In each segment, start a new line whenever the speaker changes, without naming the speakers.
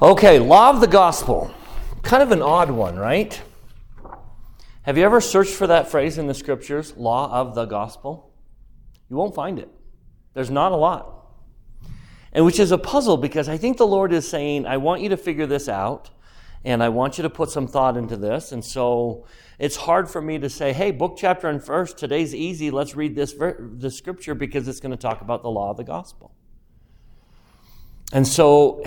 Okay, law of the gospel. Kind of an odd one, right? Have you ever searched for that phrase in the scriptures, law of the gospel? You won't find it. There's not a lot. And which is a puzzle because I think the Lord is saying, I want you to figure this out and I want you to put some thought into this. And so it's hard for me to say, hey, book, chapter, and verse, today's easy. Let's read this, this scripture because it's going to talk about the law of the gospel. And so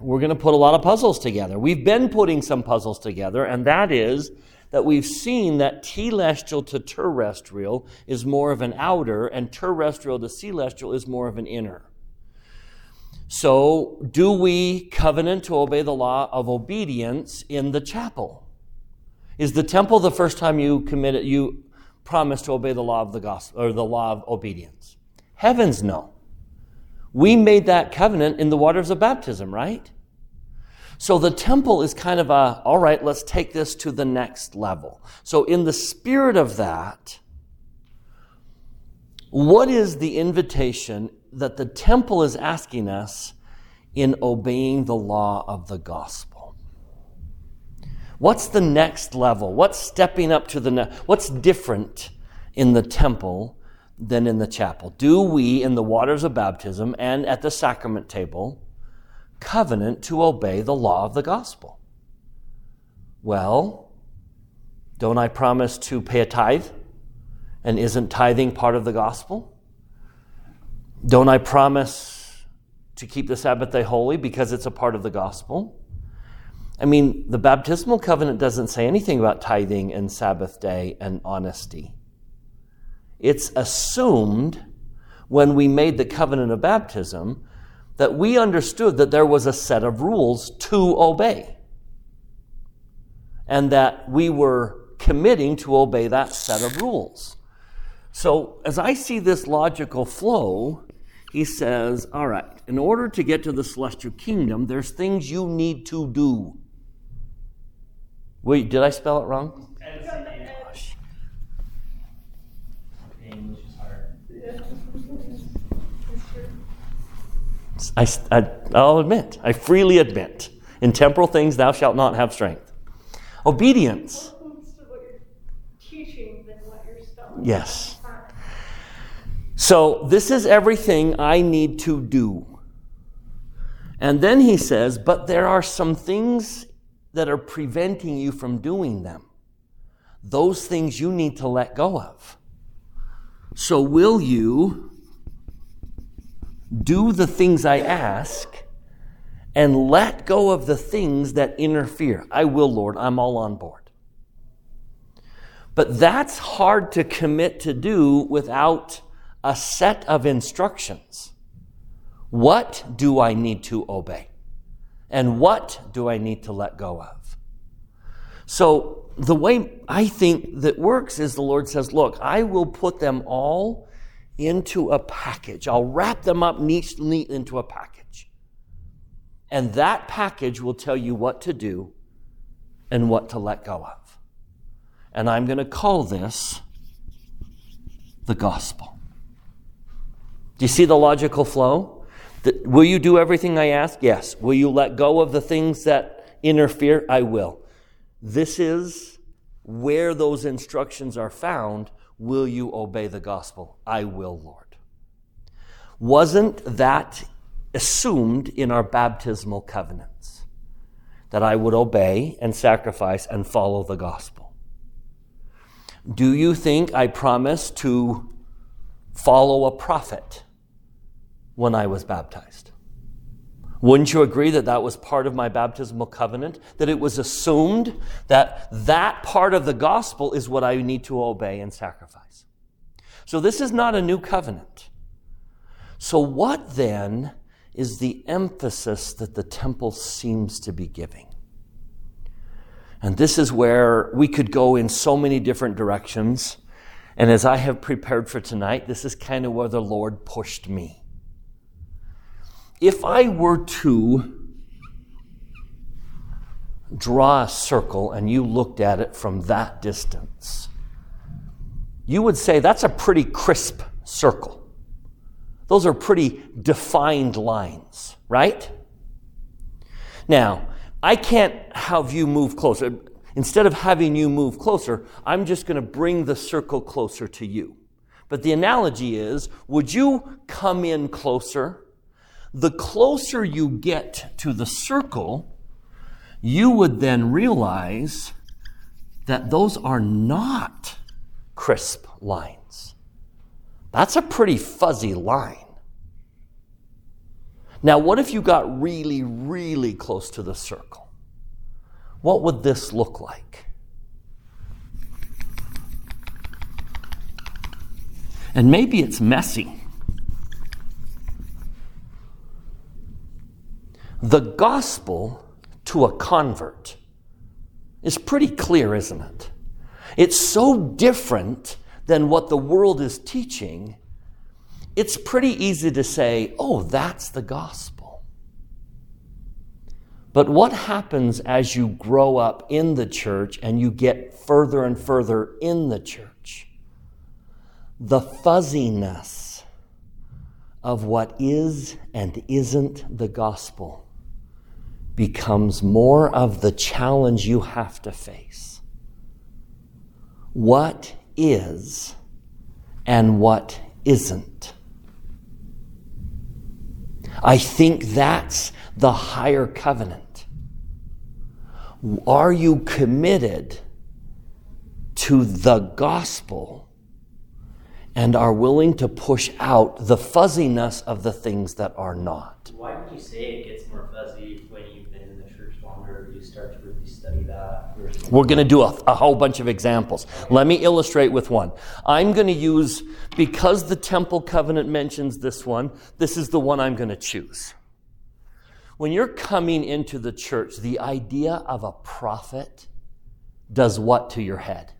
we're going to put a lot of puzzles together. We've been putting some puzzles together, and that is that we've seen that telestial to terrestrial is more of an outer, and terrestrial to celestial is more of an inner. So, do we covenant to obey the law of obedience in the chapel? Is the temple the first time you committed you promised to obey the law of the gospel or the law of obedience? Heavens no. We made that covenant in the waters of baptism, right? So the temple is kind of a, all right, let's take this to the next level. So, in the spirit of that, what is the invitation that the temple is asking us in obeying the law of the gospel? What's the next level? What's stepping up to the next? What's different in the temple than in the chapel? Do we, in the waters of baptism and at the sacrament table, covenant to obey the law of the gospel. Well, don't I promise to pay a tithe? And isn't tithing part of the gospel? Don't I promise to keep the Sabbath day holy because it's a part of the gospel? I mean, the baptismal covenant doesn't say anything about tithing and Sabbath day and honesty. It's assumed when we made the covenant of baptism that we understood that there was a set of rules to obey. And that we were committing to obey that set of rules. So, as I see this logical flow, he says, All right, in order to get to the celestial kingdom, there's things you need to do. Wait, did I spell it wrong? I, I, I'll admit, I freely admit, in temporal things thou shalt not have strength. Obedience. Yes. So, this is everything I need to do. And then he says, but there are some things that are preventing you from doing them. Those things you need to let go of. So, will you do the things I ask, and let go of the things that interfere. I will, Lord, I'm all on board. But that's hard to commit to do without a set of instructions. What do I need to obey? And what do I need to let go of? So, the way I think that works is the Lord says, Look, I will put them all into a package. I'll wrap them up neatly into a package. And that package will tell you what to do and what to let go of. And I'm going to call this the gospel. Do you see the logical flow? will you do everything I ask? Yes. Will you let go of the things that interfere? I will. This is where those instructions are found Will you obey the gospel? I will, Lord. Wasn't that assumed in our baptismal covenants? That I would obey and sacrifice and follow the gospel. Do you think I promised to follow a prophet when I was baptized? Wouldn't you agree that that was part of my baptismal covenant? That it was assumed that that part of the gospel is what I need to obey and sacrifice. So this is not a new covenant. So, what then is the emphasis that the temple seems to be giving? And this is where we could go in so many different directions. And as I have prepared for tonight, this is kind of where the Lord pushed me if I were to draw a circle and you looked at it from that distance, you would say that's a pretty crisp circle. Those are pretty defined lines, right? Now, I can't have you move closer. Instead of having you move closer, I'm just going to bring the circle closer to you. But the analogy is would you come in closer? The closer you get to the circle, you would then realize that those are not crisp lines. That's a pretty fuzzy line. Now, what if you got really, really close to the circle? What would this look like? And maybe it's messy. The gospel to a convert is pretty clear, isn't it? It's so different than what the world is teaching, it's pretty easy to say, oh, that's the gospel. But what happens as you grow up in the church and you get further and further in the church? The fuzziness of what is and isn't the gospel becomes more of the challenge you have to face. What is and what isn't? I think that's the higher covenant. Are you committed to the gospel and are willing to push out the fuzziness of the things that are not?
Why would you say it gets more fuzzy when you've been in the church longer? You start to really study that.
We're going to do a, a, whole bunch of examples. Let me illustrate with one. I'm going to use, because the temple covenant mentions this one, this is the one I'm going to choose. When you're coming into the church, the idea of a prophet does what to your head?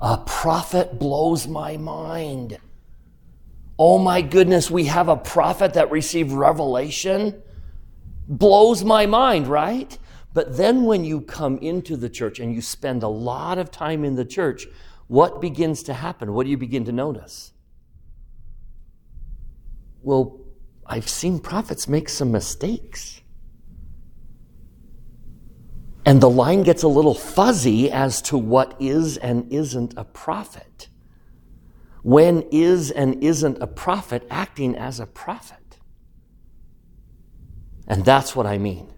A prophet blows my mind. Oh my goodness, we have a prophet that received revelation. Blows my mind, right? But then when you come into the church and you spend a lot of time in the church, what begins to happen? What do you begin to notice? Well, I've seen prophets make some mistakes. And the line gets a little fuzzy as to what is and isn't a prophet. When is and isn't a prophet acting as a prophet? And that's what I mean.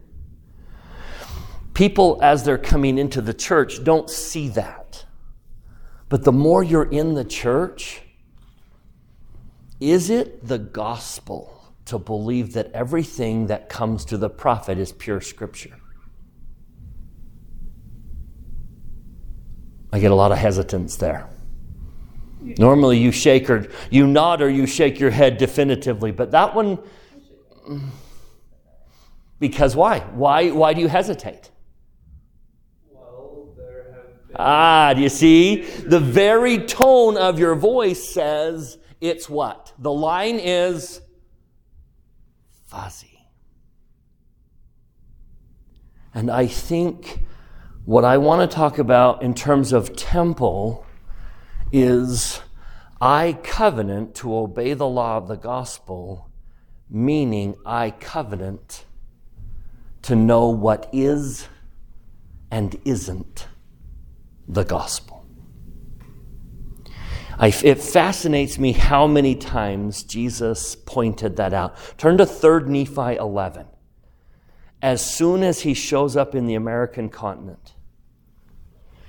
People, as they're coming into the church, don't see that. But the more you're in the church, is it the gospel to believe that everything that comes to the prophet is pure scripture? I get a lot of hesitance there. Normally you shake or you nod or you shake your head definitively, but that one because why? Why why do you hesitate? Ah, do you see? The very tone of your voice says it's what? The line is fuzzy. And I think what I want to talk about in terms of temple is I covenant to obey the law of the gospel, meaning I covenant to know what is and isn't the gospel. I, it fascinates me how many times Jesus pointed that out. Turn to 3 Nephi 11. As soon as he shows up in the American continent,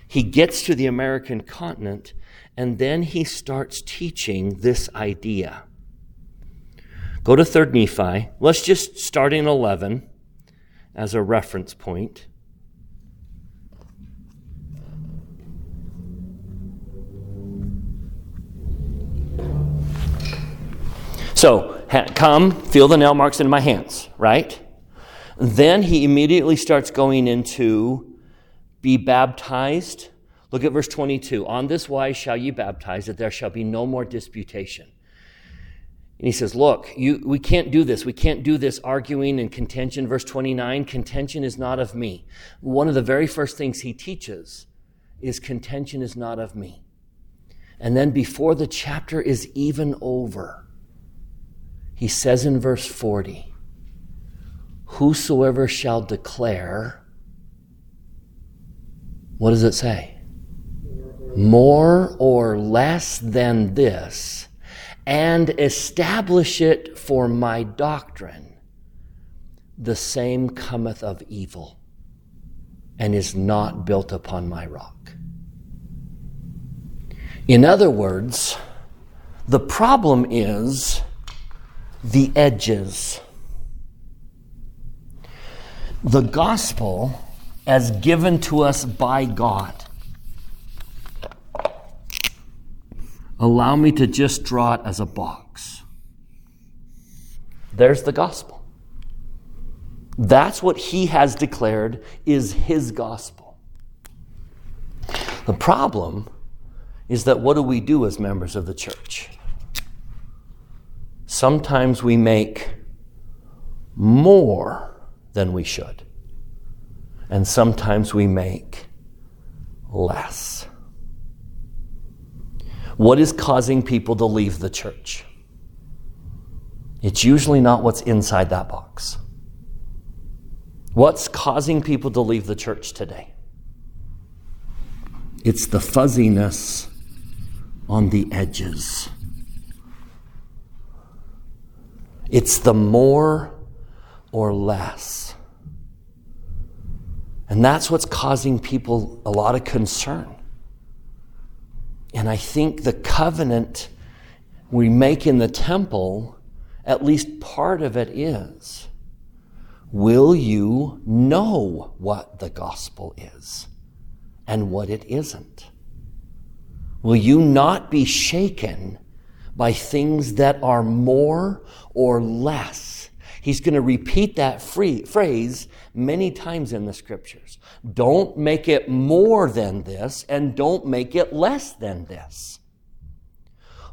he gets to the American continent and then he starts teaching this idea. Go to 3rd Nephi. Let's just start in 11 as a reference point. So, come, feel the nail marks in my hands, right? Then he immediately starts going into be baptized. Look at verse 22. On this wise shall ye baptize, that there shall be no more disputation. And he says, Look, you, we can't do this. We can't do this arguing and contention. Verse 29 contention is not of me. One of the very first things he teaches is contention is not of me. And then before the chapter is even over, he says in verse 40, Whosoever shall declare, what does it say? More or less than this, and establish it for my doctrine, the same cometh of evil, and is not built upon my rock. In other words, the problem is the edges. The gospel, as given to us by God, allow me to just draw it as a box. There's the gospel. That's what he has declared is his gospel. The problem is that what do we do as members of the church? Sometimes we make more than we should. And sometimes we make less. What is causing people to leave the church? It's usually not what's inside that box. What's causing people to leave the church today? It's the fuzziness on the edges. It's the more or less. And that's what's causing people a lot of concern. And I think the covenant we make in the temple, at least part of it is will you know what the gospel is and what it isn't? Will you not be shaken by things that are more or less? He's going to repeat that free, phrase many times in the scriptures. Don't make it more than this, and don't make it less than this.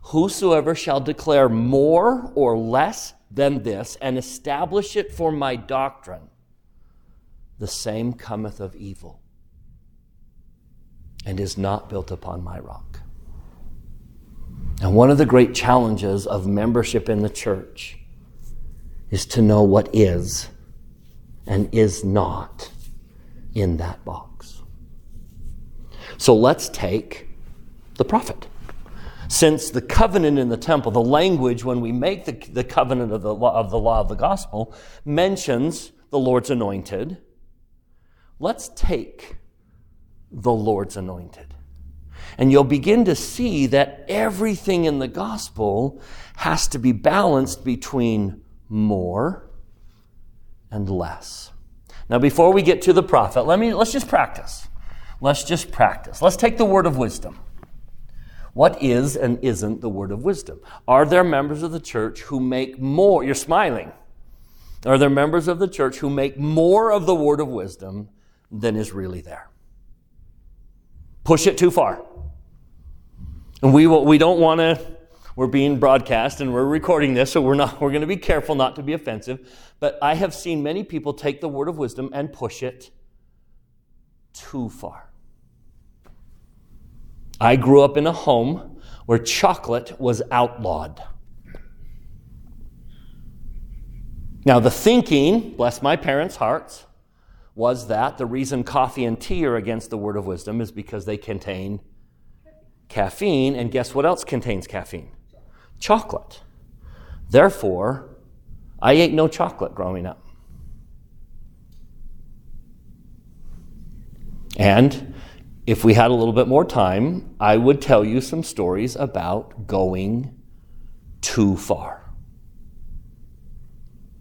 Whosoever shall declare more or less than this, and establish it for my doctrine, the same cometh of evil, and is not built upon my rock. And one of the great challenges of membership in the church is to know what is and is not in that box. So let's take the prophet. Since the covenant in the temple, the language when we make the, the covenant of the, law, of the law of the gospel, mentions the Lord's anointed, let's take the Lord's anointed. And you'll begin to see that everything in the gospel has to be balanced between more and less. Now, before we get to the prophet, let me, let's just practice. Let's just practice. Let's take the word of wisdom. What is and isn't the word of wisdom? Are there members of the church who make more? You're smiling. Are there members of the church who make more of the word of wisdom than is really there? Push it too far. And we, we don't want to, we're being broadcast and we're recording this, so we're, not, we're going to be careful not to be offensive. But I have seen many people take the word of wisdom and push it too far. I grew up in a home where chocolate was outlawed. Now, the thinking, bless my parents' hearts, was that the reason coffee and tea are against the word of wisdom is because they contain caffeine, and guess what else contains caffeine? Chocolate. Therefore, I ate no chocolate growing up. And if we had a little bit more time, I would tell you some stories about going too far.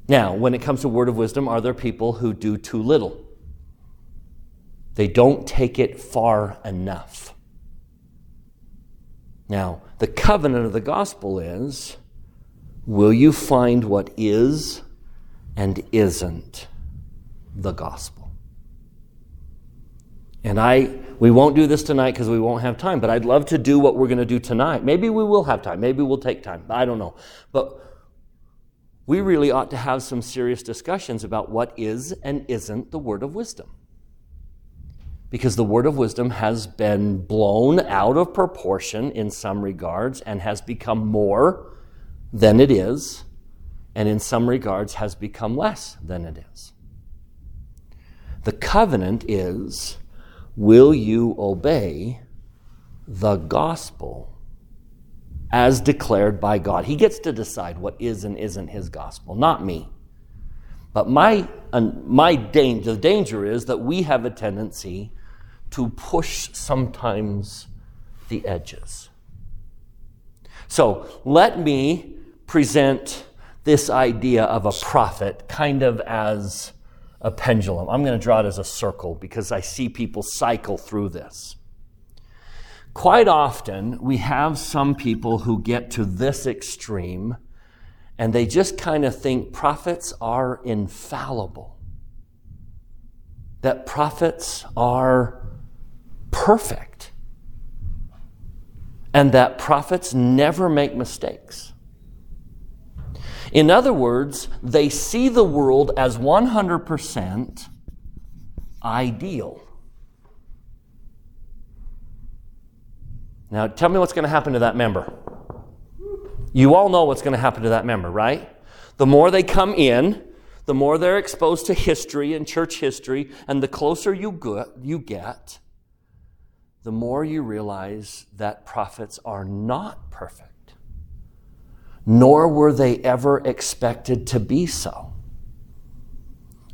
Now, when it comes to word of wisdom, are there people who do too little? They don't take it far enough. Now, the covenant of the gospel is will you find what is and isn't the gospel? And I we won't do this tonight because we won't have time, but I'd love to do what we're going to do tonight. Maybe we will have time. Maybe we'll take time. I don't know. But we really ought to have some serious discussions about what is and isn't the word of wisdom because the word of wisdom has been blown out of proportion in some regards and has become more than it is and in some regards has become less than it is. The covenant is will you obey the gospel as declared by God? He gets to decide what is and isn't his gospel, not me. But my, my danger, the danger is that we have a tendency to push sometimes the edges. So let me present this idea of a prophet kind of as a pendulum. I'm going to draw it as a circle because I see people cycle through this. Quite often, we have some people who get to this extreme and they just kind of think prophets are infallible, that prophets are perfect, and that prophets never make mistakes. In other words, they see the world as 100% ideal. Now, tell me what's going to happen to that member. You all know what's going to happen to that member, right? The more they come in, the more they're exposed to history and church history, and the closer you get, you get, the more you realize that prophets are not perfect nor were they ever expected to be so.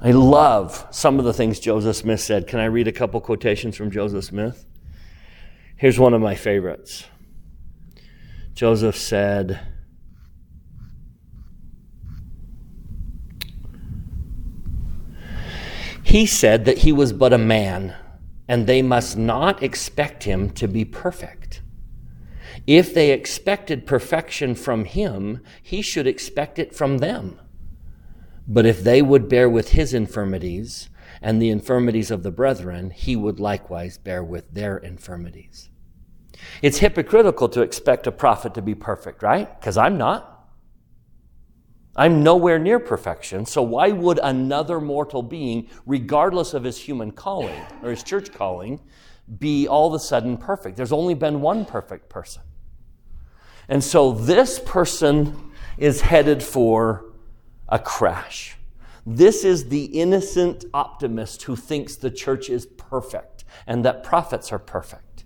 I love some of the things Joseph Smith said. Can I read a couple quotations from Joseph Smith? Here's one of my favorites. Joseph said, He said that he was but a man, and they must not expect him to be perfect. If they expected perfection from him, he should expect it from them. But if they would bear with his infirmities and the infirmities of the brethren, he would likewise bear with their infirmities. It's hypocritical to expect a prophet to be perfect, right? Because I'm not. I'm nowhere near perfection, so why would another mortal being, regardless of his human calling or his church calling, be all of a sudden perfect? There's only been one perfect person. And so this person is headed for a crash. This is the innocent optimist who thinks the church is perfect and that prophets are perfect.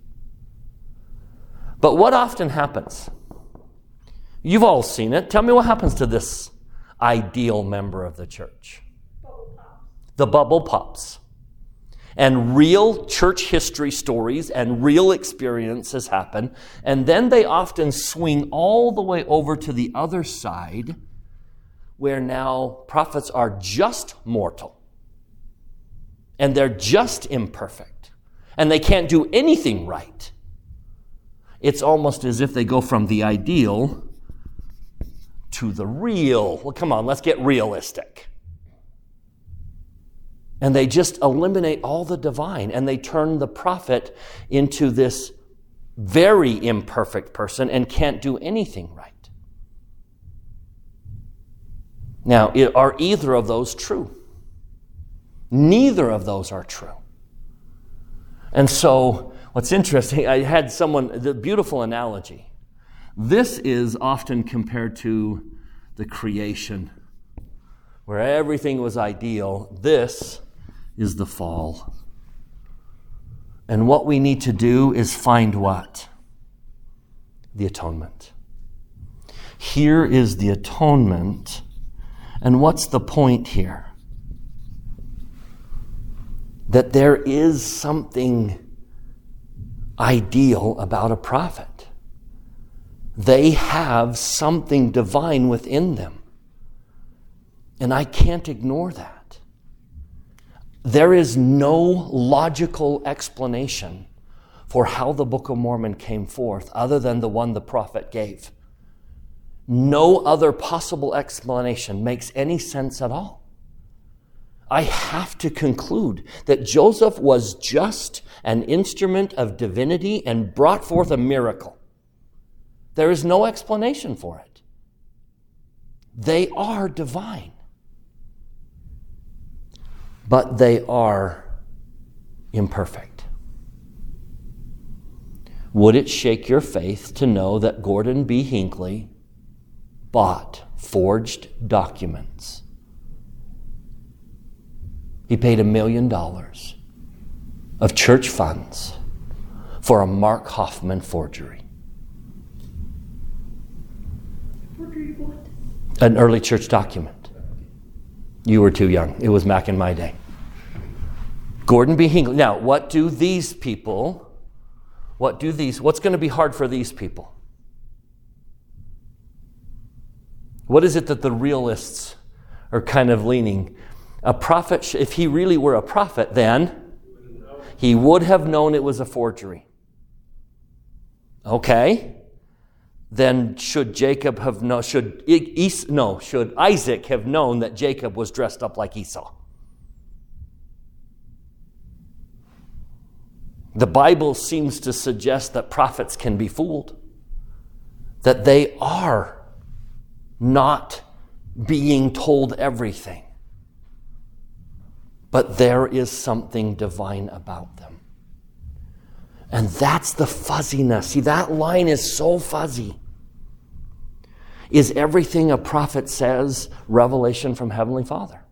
But what often happens? You've all seen it. Tell me what happens to this ideal member of the church. The bubble pops and real church history stories and real experiences happen. And then they often swing all the way over to the other side where now prophets are just mortal and they're just imperfect and they can't do anything right. It's almost as if they go from the ideal to the real. Well, come on, let's get realistic and they just eliminate all the divine and they turn the prophet into this very imperfect person and can't do anything right. Now, are either of those true? Neither of those are true. And so, what's interesting, I had someone, the beautiful analogy. This is often compared to the creation, where everything was ideal. This is the fall. And what we need to do is find what? The atonement. Here is the atonement. And what's the point here? That there is something ideal about a prophet. They have something divine within them. And I can't ignore that. There is no logical explanation for how the Book of Mormon came forth other than the one the prophet gave. No other possible explanation makes any sense at all. I have to conclude that Joseph was just an instrument of divinity and brought forth a miracle. There is no explanation for it. They are divine but they are imperfect. Would it shake your faith to know that Gordon B. Hinckley bought forged documents. He paid a million dollars of church funds for a Mark Hofmann forgery. An early church document. You were too young. It was back in my day. Gordon B. Hinckley. Now, what do these people, what do these, what's going to be hard for these people? What is it that the realists are kind of leaning? A prophet, if he really were a prophet, then he would have known it was a forgery. Okay. Then should Jacob have known, should, Es, no, should Isaac have known that Jacob was dressed up like Esau? The Bible seems to suggest that prophets can be fooled, that they are not being told everything. But there is something divine about them. And that's the fuzziness. See, that line is so fuzzy. Is everything a prophet says revelation from Heavenly Father?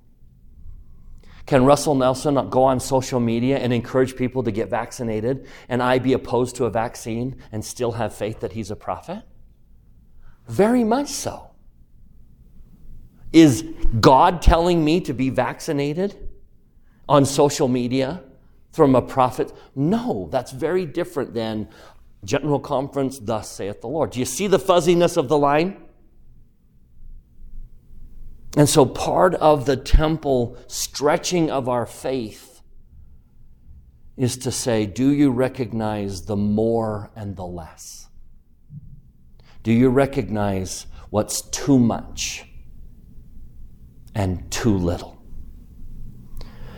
Can Russell Nelson go on social media and encourage people to get vaccinated and I be opposed to a vaccine and still have faith that he's a prophet? Very much so. Is God telling me to be vaccinated on social media from a prophet? No, that's very different than General Conference, thus saith the Lord. Do you see the fuzziness of the line? And so, part of the temple stretching of our faith is to say, do you recognize the more and the less? Do you recognize what's too much? and too little.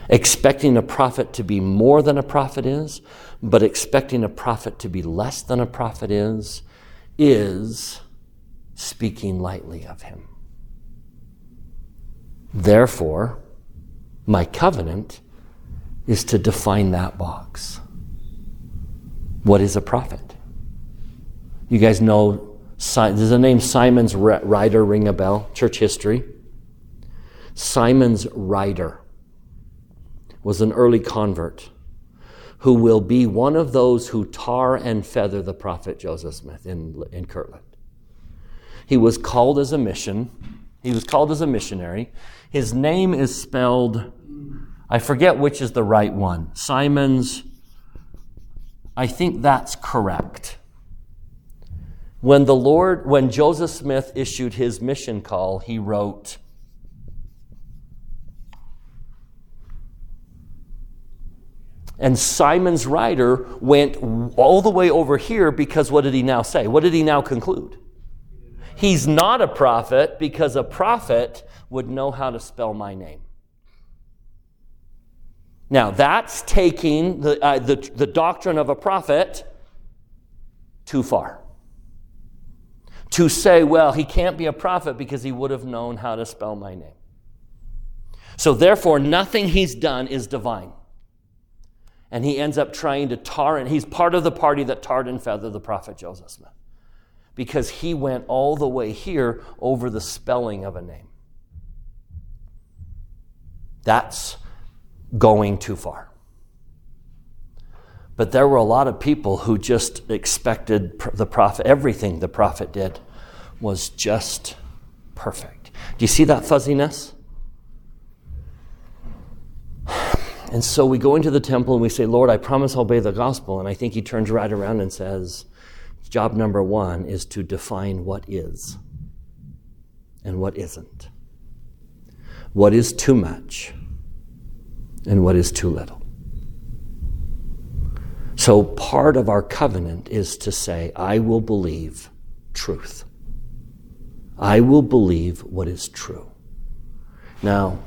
Expecting a prophet to be more than a prophet is, but expecting a prophet to be less than a prophet is, is speaking lightly of him. Therefore, my covenant is to define that box. What is a prophet? You guys know, does the name Symonds Ryder ring a bell? Church history. Symonds Ryder was an early convert who will be one of those who tar and feather the prophet Joseph Smith in, in Kirtland. He was called as a mission. He was called as a missionary. His name is spelled, I forget which is the right one. Simon's, I think that's correct. When the Lord, when Joseph Smith issued his mission call, he wrote, And Symonds Ryder went all the way over here because what did he now say? What did he now conclude? He's not a prophet because a prophet would know how to spell my name. Now, that's taking the, uh, the, the doctrine of a prophet too far. To say, well, he can't be a prophet because he would have known how to spell my name. So, therefore, nothing he's done is divine and he ends up trying to tar and he's part of the party that tarred and feathered the prophet Joseph Smith because he went all the way here over the spelling of a name. That's going too far. But there were a lot of people who just expected the prophet, everything the prophet did was just perfect. Do you see that fuzziness? And so we go into the temple and we say, Lord, I promise I'll obey the gospel. And I think he turns right around and says, Job number one is to define what is and what isn't. What is too much and what is too little. So part of our covenant is to say, I will believe truth. I will believe what is true. Now,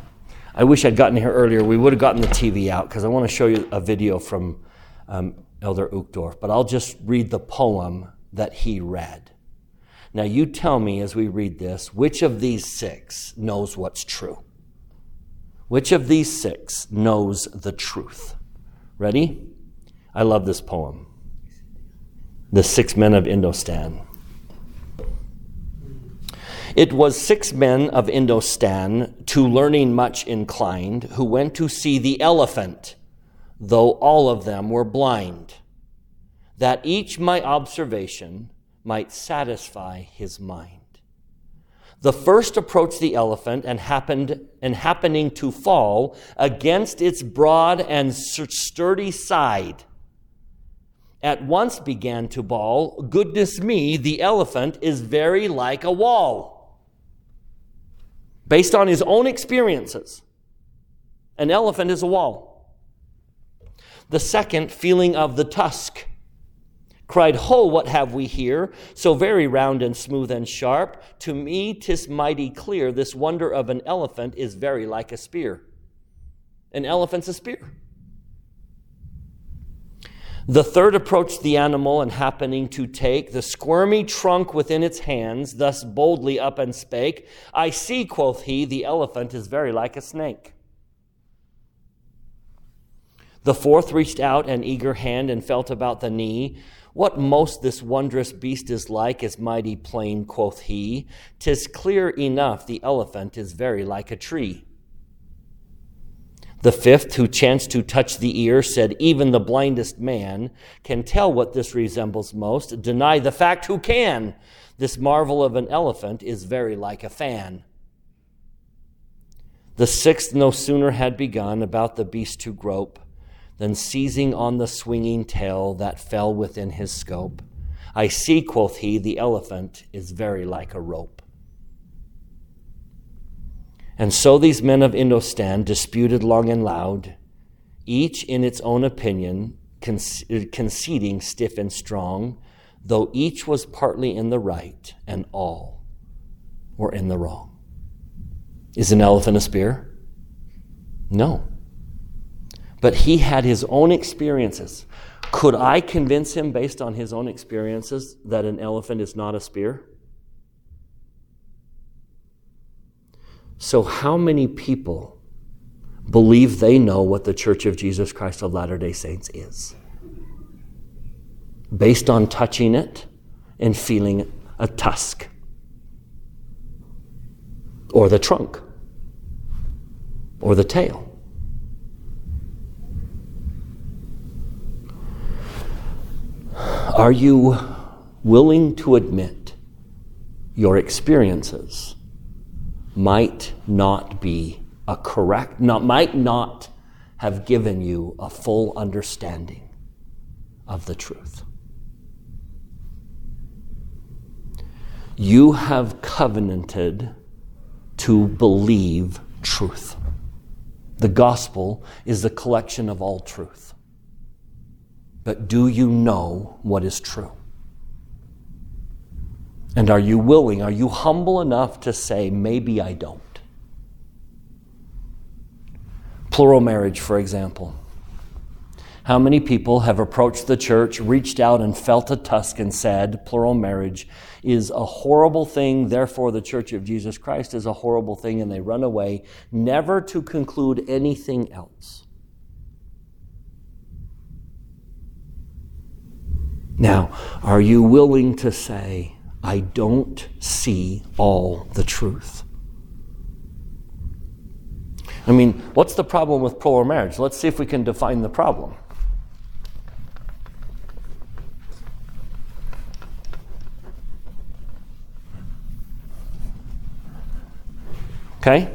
I wish I'd gotten here earlier. We would have gotten the TV out because I want to show you a video from um, Elder Uchtdorf. But I'll just read the poem that he read. Now, you tell me as we read this which of these six knows what's true? Which of these six knows the truth? Ready? I love this poem. The Six Men of Indostan. It was six men of Indostan, to learning much inclined, who went to see the elephant, though all of them were blind, that each my observation might satisfy his mind. The first approached the elephant and happened and happening to fall against its broad and sturdy side at once began to bawl, Goodness me, the elephant is very like a wall. Based on his own experiences, an elephant is a wall. The second, feeling of the tusk, cried, Ho, what have we here? So very round and smooth and sharp. To me, tis mighty clear, this wonder of an elephant is very like a spear. An elephant's a spear. The third approached the animal and happening to take the squirmy trunk within its hands, thus boldly up and spake, I see, quoth he, the elephant is very like a snake. The fourth reached out an eager hand and felt about the knee. What most this wondrous beast is like is mighty plain, quoth he. Tis clear enough the elephant is very like a tree. The fifth, who chanced to touch the ear, said, Even the blindest man can tell what this resembles most. Deny the fact who can. This marvel of an elephant is very like a fan. The sixth no sooner had begun about the beast to grope than seizing on the swinging tail that fell within his scope. I see, quoth he, the elephant is very like a rope. And so these men of Indostan disputed long and loud, each in its own opinion, conceding stiff and strong, though each was partly in the right and all were in the wrong. Is an elephant a spear? No. But he had his own experiences. Could I convince him based on his own experiences that an elephant is not a spear? So, how many people believe they know what the Church of Jesus Christ of Latter day Saints is? Based on touching it and feeling a tusk or the trunk or the tail. Are you willing to admit your experiences? might not be a correct, not, might not have given you a full understanding of the truth. You have covenanted to believe truth. The gospel is the collection of all truth. But do you know what is true? And are you willing, are you humble enough to say, maybe I don't? Plural marriage, for example. How many people have approached the church, reached out, and felt a tusk and said, plural marriage is a horrible thing, therefore the church of Jesus Christ is a horrible thing, and they run away, never to conclude anything else? Now, are you willing to say, I don't see all the truth. I mean, what's the problem with plural marriage? Let's see if we can define the problem. Okay?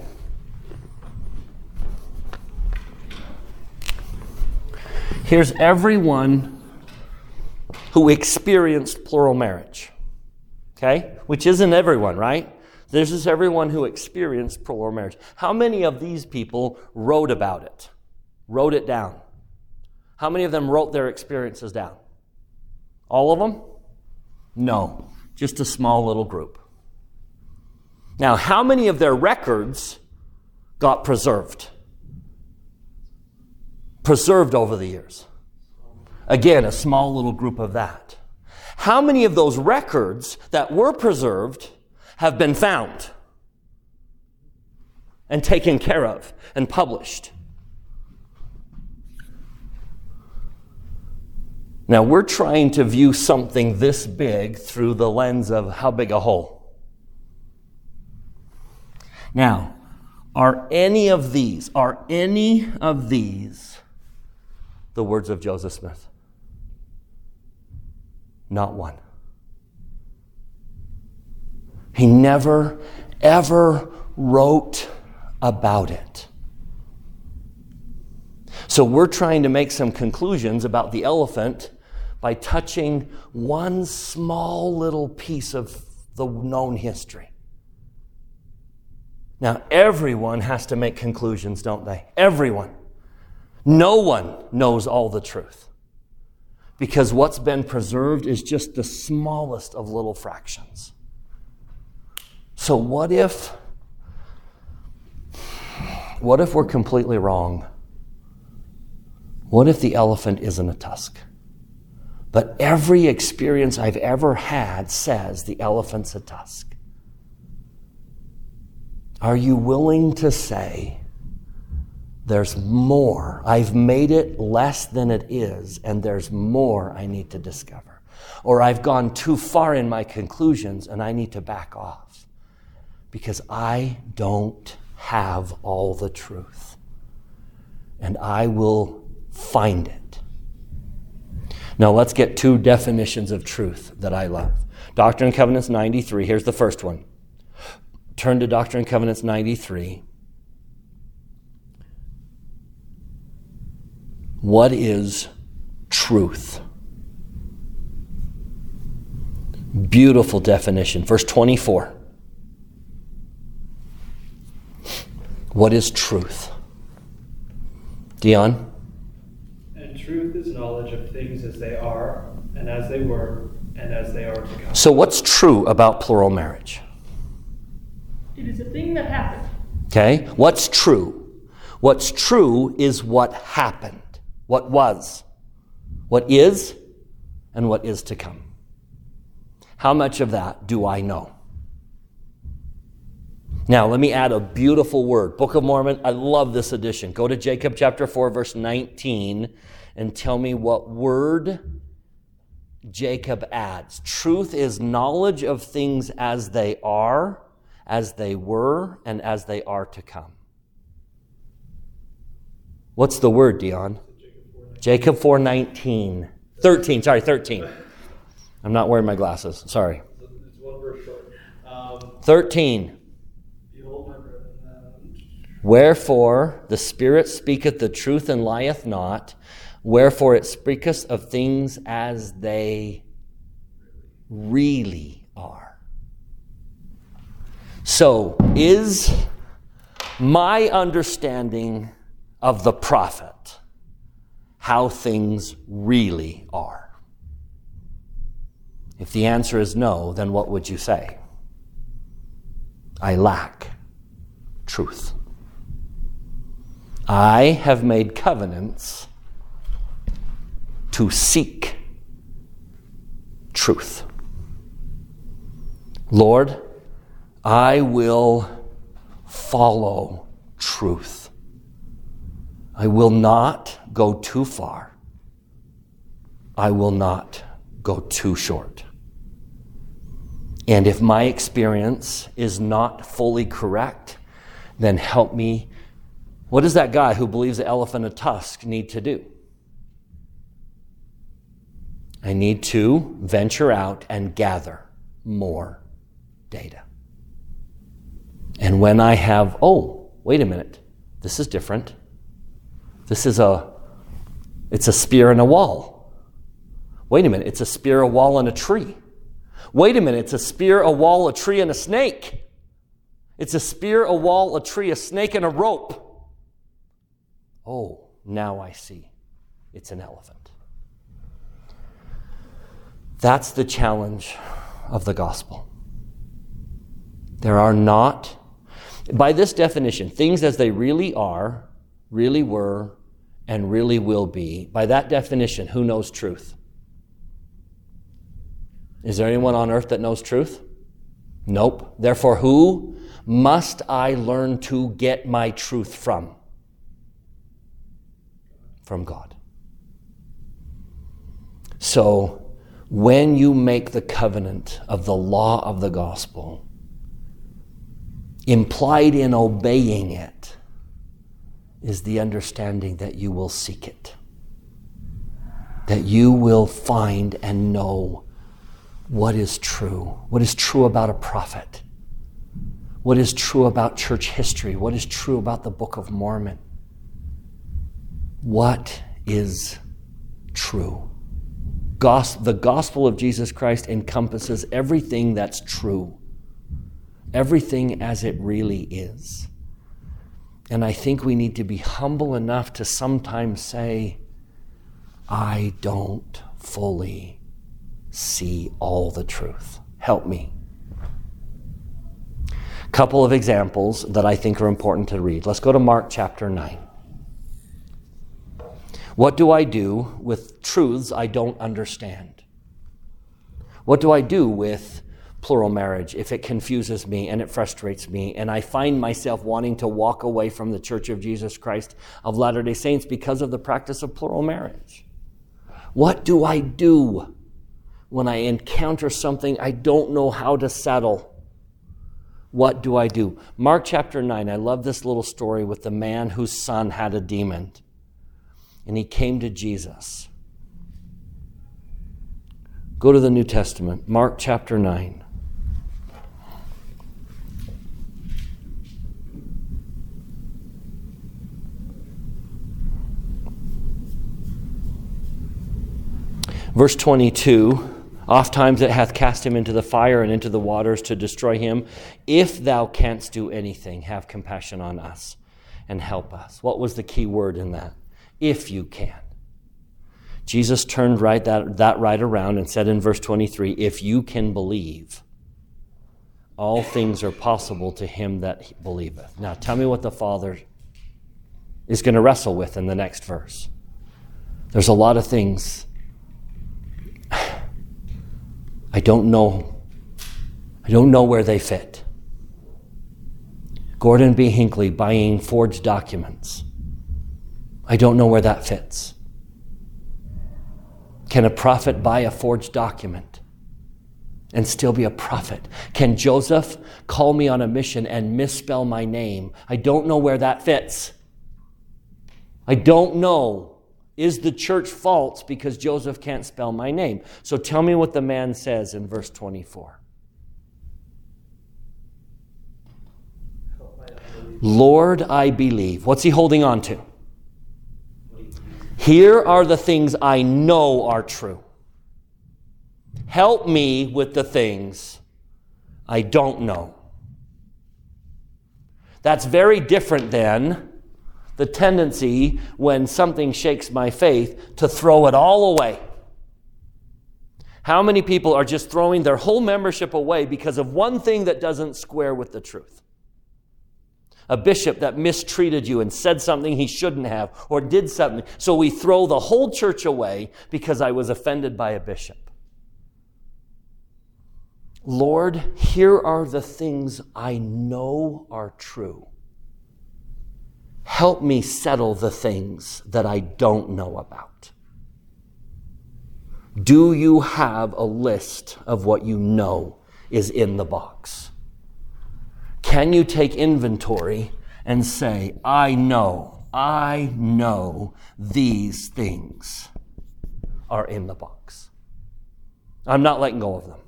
Here's everyone who experienced plural marriage okay? Which isn't everyone, right? This is everyone who experienced plural marriage. How many of these people wrote about it? Wrote it down? How many of them wrote their experiences down? All of them? No, just a small little group. Now, how many of their records got preserved? Preserved over the years. Again, a small little group of that. How many of those records that were preserved have been found and taken care of and published? Now, we're trying to view something this big through the lens of how big a hole? Now, are any of these, are any of these the words of Joseph Smith? Not one. He never, ever wrote about it. So we're trying to make some conclusions about the elephant by touching one small little piece of the known history. Now, everyone has to make conclusions, don't they? Everyone. No one knows all the truth. Because what's been preserved is just the smallest of little fractions. So, what if, what if we're completely wrong? What if the elephant isn't a tusk? But every experience I've ever had says the elephant's a tusk. Are you willing to say, there's more? I've made it less than it is, and there's more I need to discover. Or I've gone too far in my conclusions and I need to back off because I don't have all the truth. And I will find it. Now let's get two definitions of truth that I love. Doctrine and Covenants 93, here's the first one turn to Doctrine and Covenants 93. What is truth? Beautiful definition. Verse 24. What is truth? Dion?
And truth is knowledge of things as they are, and as they were, and as they are to come.
So, what's true about plural marriage?
It is a thing that happened.
Okay? What's true? What's true is what happened, what was, what is, and what is to come. How much of that do I know? Now, let me add a beautiful word. Book of Mormon, I love this edition. Go to Jacob chapter 4, verse 19, and tell me what word Jacob adds. Truth is knowledge of things as they are as they were and as they are to come. What's the word, Dion? Jacob 4:19. 13, sorry, 13. I'm not wearing my glasses. Sorry.
It's one verse short. Um,
13.
Behold, my brethren, um,
Wherefore the Spirit speaketh the truth and lieth not. Wherefore it speaketh of things as they really are. So, is my understanding of the prophet how things really are? If the answer is no, then what would you say? I lack truth. I have made covenants to seek truth. Lord, I will follow truth. I will not go too far. I will not go too short. And if my experience is not fully correct, then help me. What does that guy who believes the elephant a tusk need to do? I need to venture out and gather more data. And when I have, oh, wait a minute, this is different. This is a, it's a spear and a wall. Wait a minute, it's a spear, a wall, and a tree. Wait a minute, it's a spear, a wall, a tree, and a snake. It's a spear, a wall, a tree, a snake, and a rope. Oh, now I see. It's an elephant. That's the challenge of the gospel. There are not by this definition, things as they really are, really were, and really will be, by that definition, who knows truth? Is there anyone on earth that knows truth? Nope. Therefore, who must I learn to get my truth from? From God. So, when you make the covenant of the law of the gospel, Implied in obeying it is the understanding that you will seek it, that you will find and know what is true, what is true about a prophet, what is true about church history, what is true about the Book of Mormon. What is true? the gospel of Jesus Christ encompasses everything that's true, everything as it really is. And I think we need to be humble enough to sometimes say, I don't fully see all the truth. Help me. Couple of examples that I think are important to read. Let's go to Mark chapter 9. What do I do with truths I don't understand? What do I do with plural marriage if it confuses me and it frustrates me and I find myself wanting to walk away from the Church of Jesus Christ of Latter day Saints because of the practice of plural marriage? What do I do when I encounter something I don't know how to settle? What do I do? Mark chapter 9, I love this little story with the man whose son had a demon and he came to Jesus. Go to the New Testament, Mark chapter 9. Verse 22 Oft times it hath cast him into the fire and into the waters to destroy him. If thou canst do anything, have compassion on us and help us. What was the key word in that? if you can. Jesus turned right that, that right around and said in verse 23 if you can believe, all things are possible to him that believeth. Now tell me what the Father is going to wrestle with in the next verse. There's a lot of things I don't know. I don't know where they fit. Gordon B. Hinckley buying forged documents. I don't know where that fits. Can a prophet buy a forged document and still be a prophet? Can Joseph call me on a mission and misspell my name? I don't know where that fits. I don't know. Is the church false because Joseph can't spell my name? So tell me what the man says in verse 24. Lord, I believe. What's he holding on to? Here are the things I know are true. Help me with the things I don't know. That's very different than the tendency when something shakes my faith to throw it all away. How many people are just throwing their whole membership away because of one thing that doesn't square with the truth? a bishop that mistreated you and said something he shouldn't have or did something. So we throw the whole church away because I was offended by a bishop. Lord, here are the things I know are true. Help me settle the things that I don't know about. Do you have a list of what you know is in the box? Can you take inventory and say, I know, I know these things are in the box? I'm not letting go of them.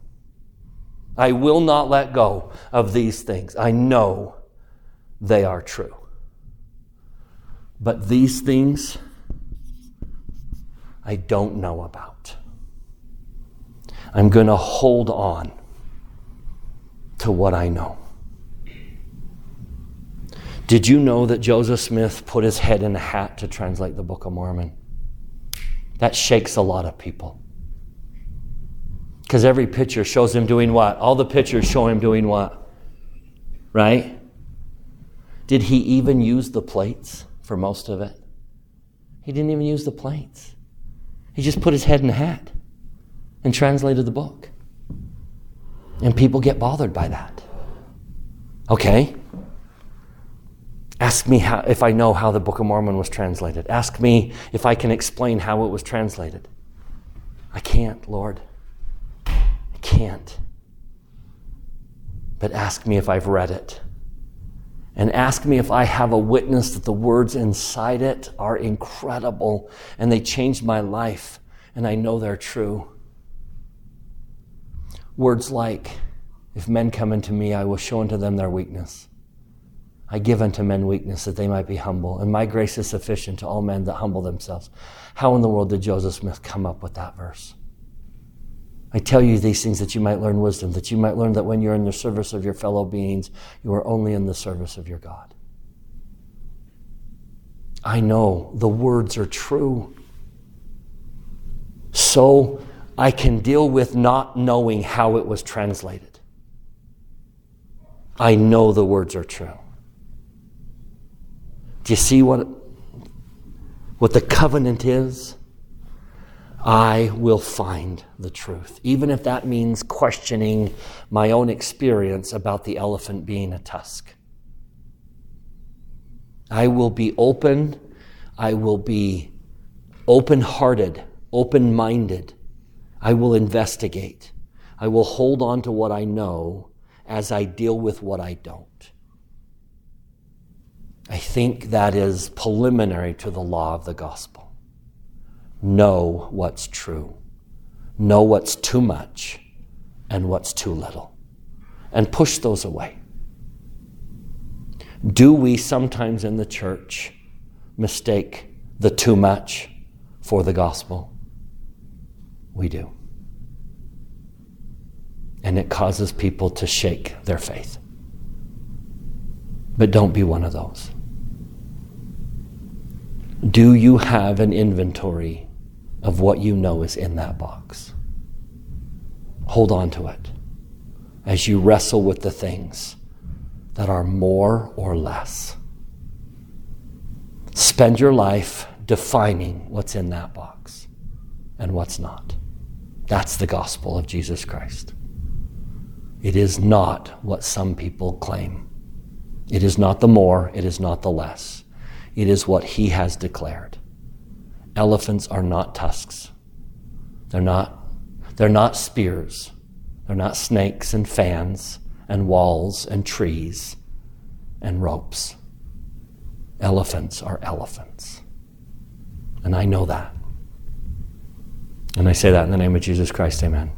I will not let go of these things. I know they are true. But these things I don't know about. I'm going to hold on to what I know. Did you know that Joseph Smith put his head in a hat to translate the Book of Mormon? That shakes a lot of people. Because every picture shows him doing what? All the pictures show him doing what? Right? Did he even use the plates for most of it? He didn't even use the plates. He just put his head in a hat and translated the book. And people get bothered by that. Okay? Ask me how, if I know how the Book of Mormon was translated. Ask me if I can explain how it was translated. I can't, Lord. I can't. But ask me if I've read it and ask me if I have a witness that the words inside it are incredible and they changed my life and I know they're true. Words like, if men come unto me, I will show unto them their weakness. I give unto men weakness that they might be humble, and my grace is sufficient to all men that humble themselves. How in the world did Joseph Smith come up with that verse? I tell you these things that you might learn wisdom, that you might learn that when you're in the service of your fellow beings, you are only in the service of your God. I know the words are true. So I can deal with not knowing how it was translated. I know the words are true. Do you see what, what the covenant is? I will find the truth, even if that means questioning my own experience about the elephant being a tusk. I will be open, I will be open hearted, open minded. I will investigate. I will hold on to what I know as I deal with what I don't. I think that is preliminary to the law of the gospel. Know what's true, know what's too much and what's too little, and push those away. Do we sometimes in the church mistake the too much for the gospel? We do. And it causes people to shake their faith. But don't be one of those. Do you have an inventory of what you know is in that box? Hold on to it as you wrestle with the things that are more or less. Spend your life defining what's in that box and what's not. That's the gospel of Jesus Christ. It is not what some people claim. It is not the more, it is not the less. It is what he has declared. Elephants are not tusks. They're not, they're not spears. They're not snakes and fans and walls and trees and ropes. Elephants are elephants. And I know that. And I say that in the name of Jesus Christ, amen.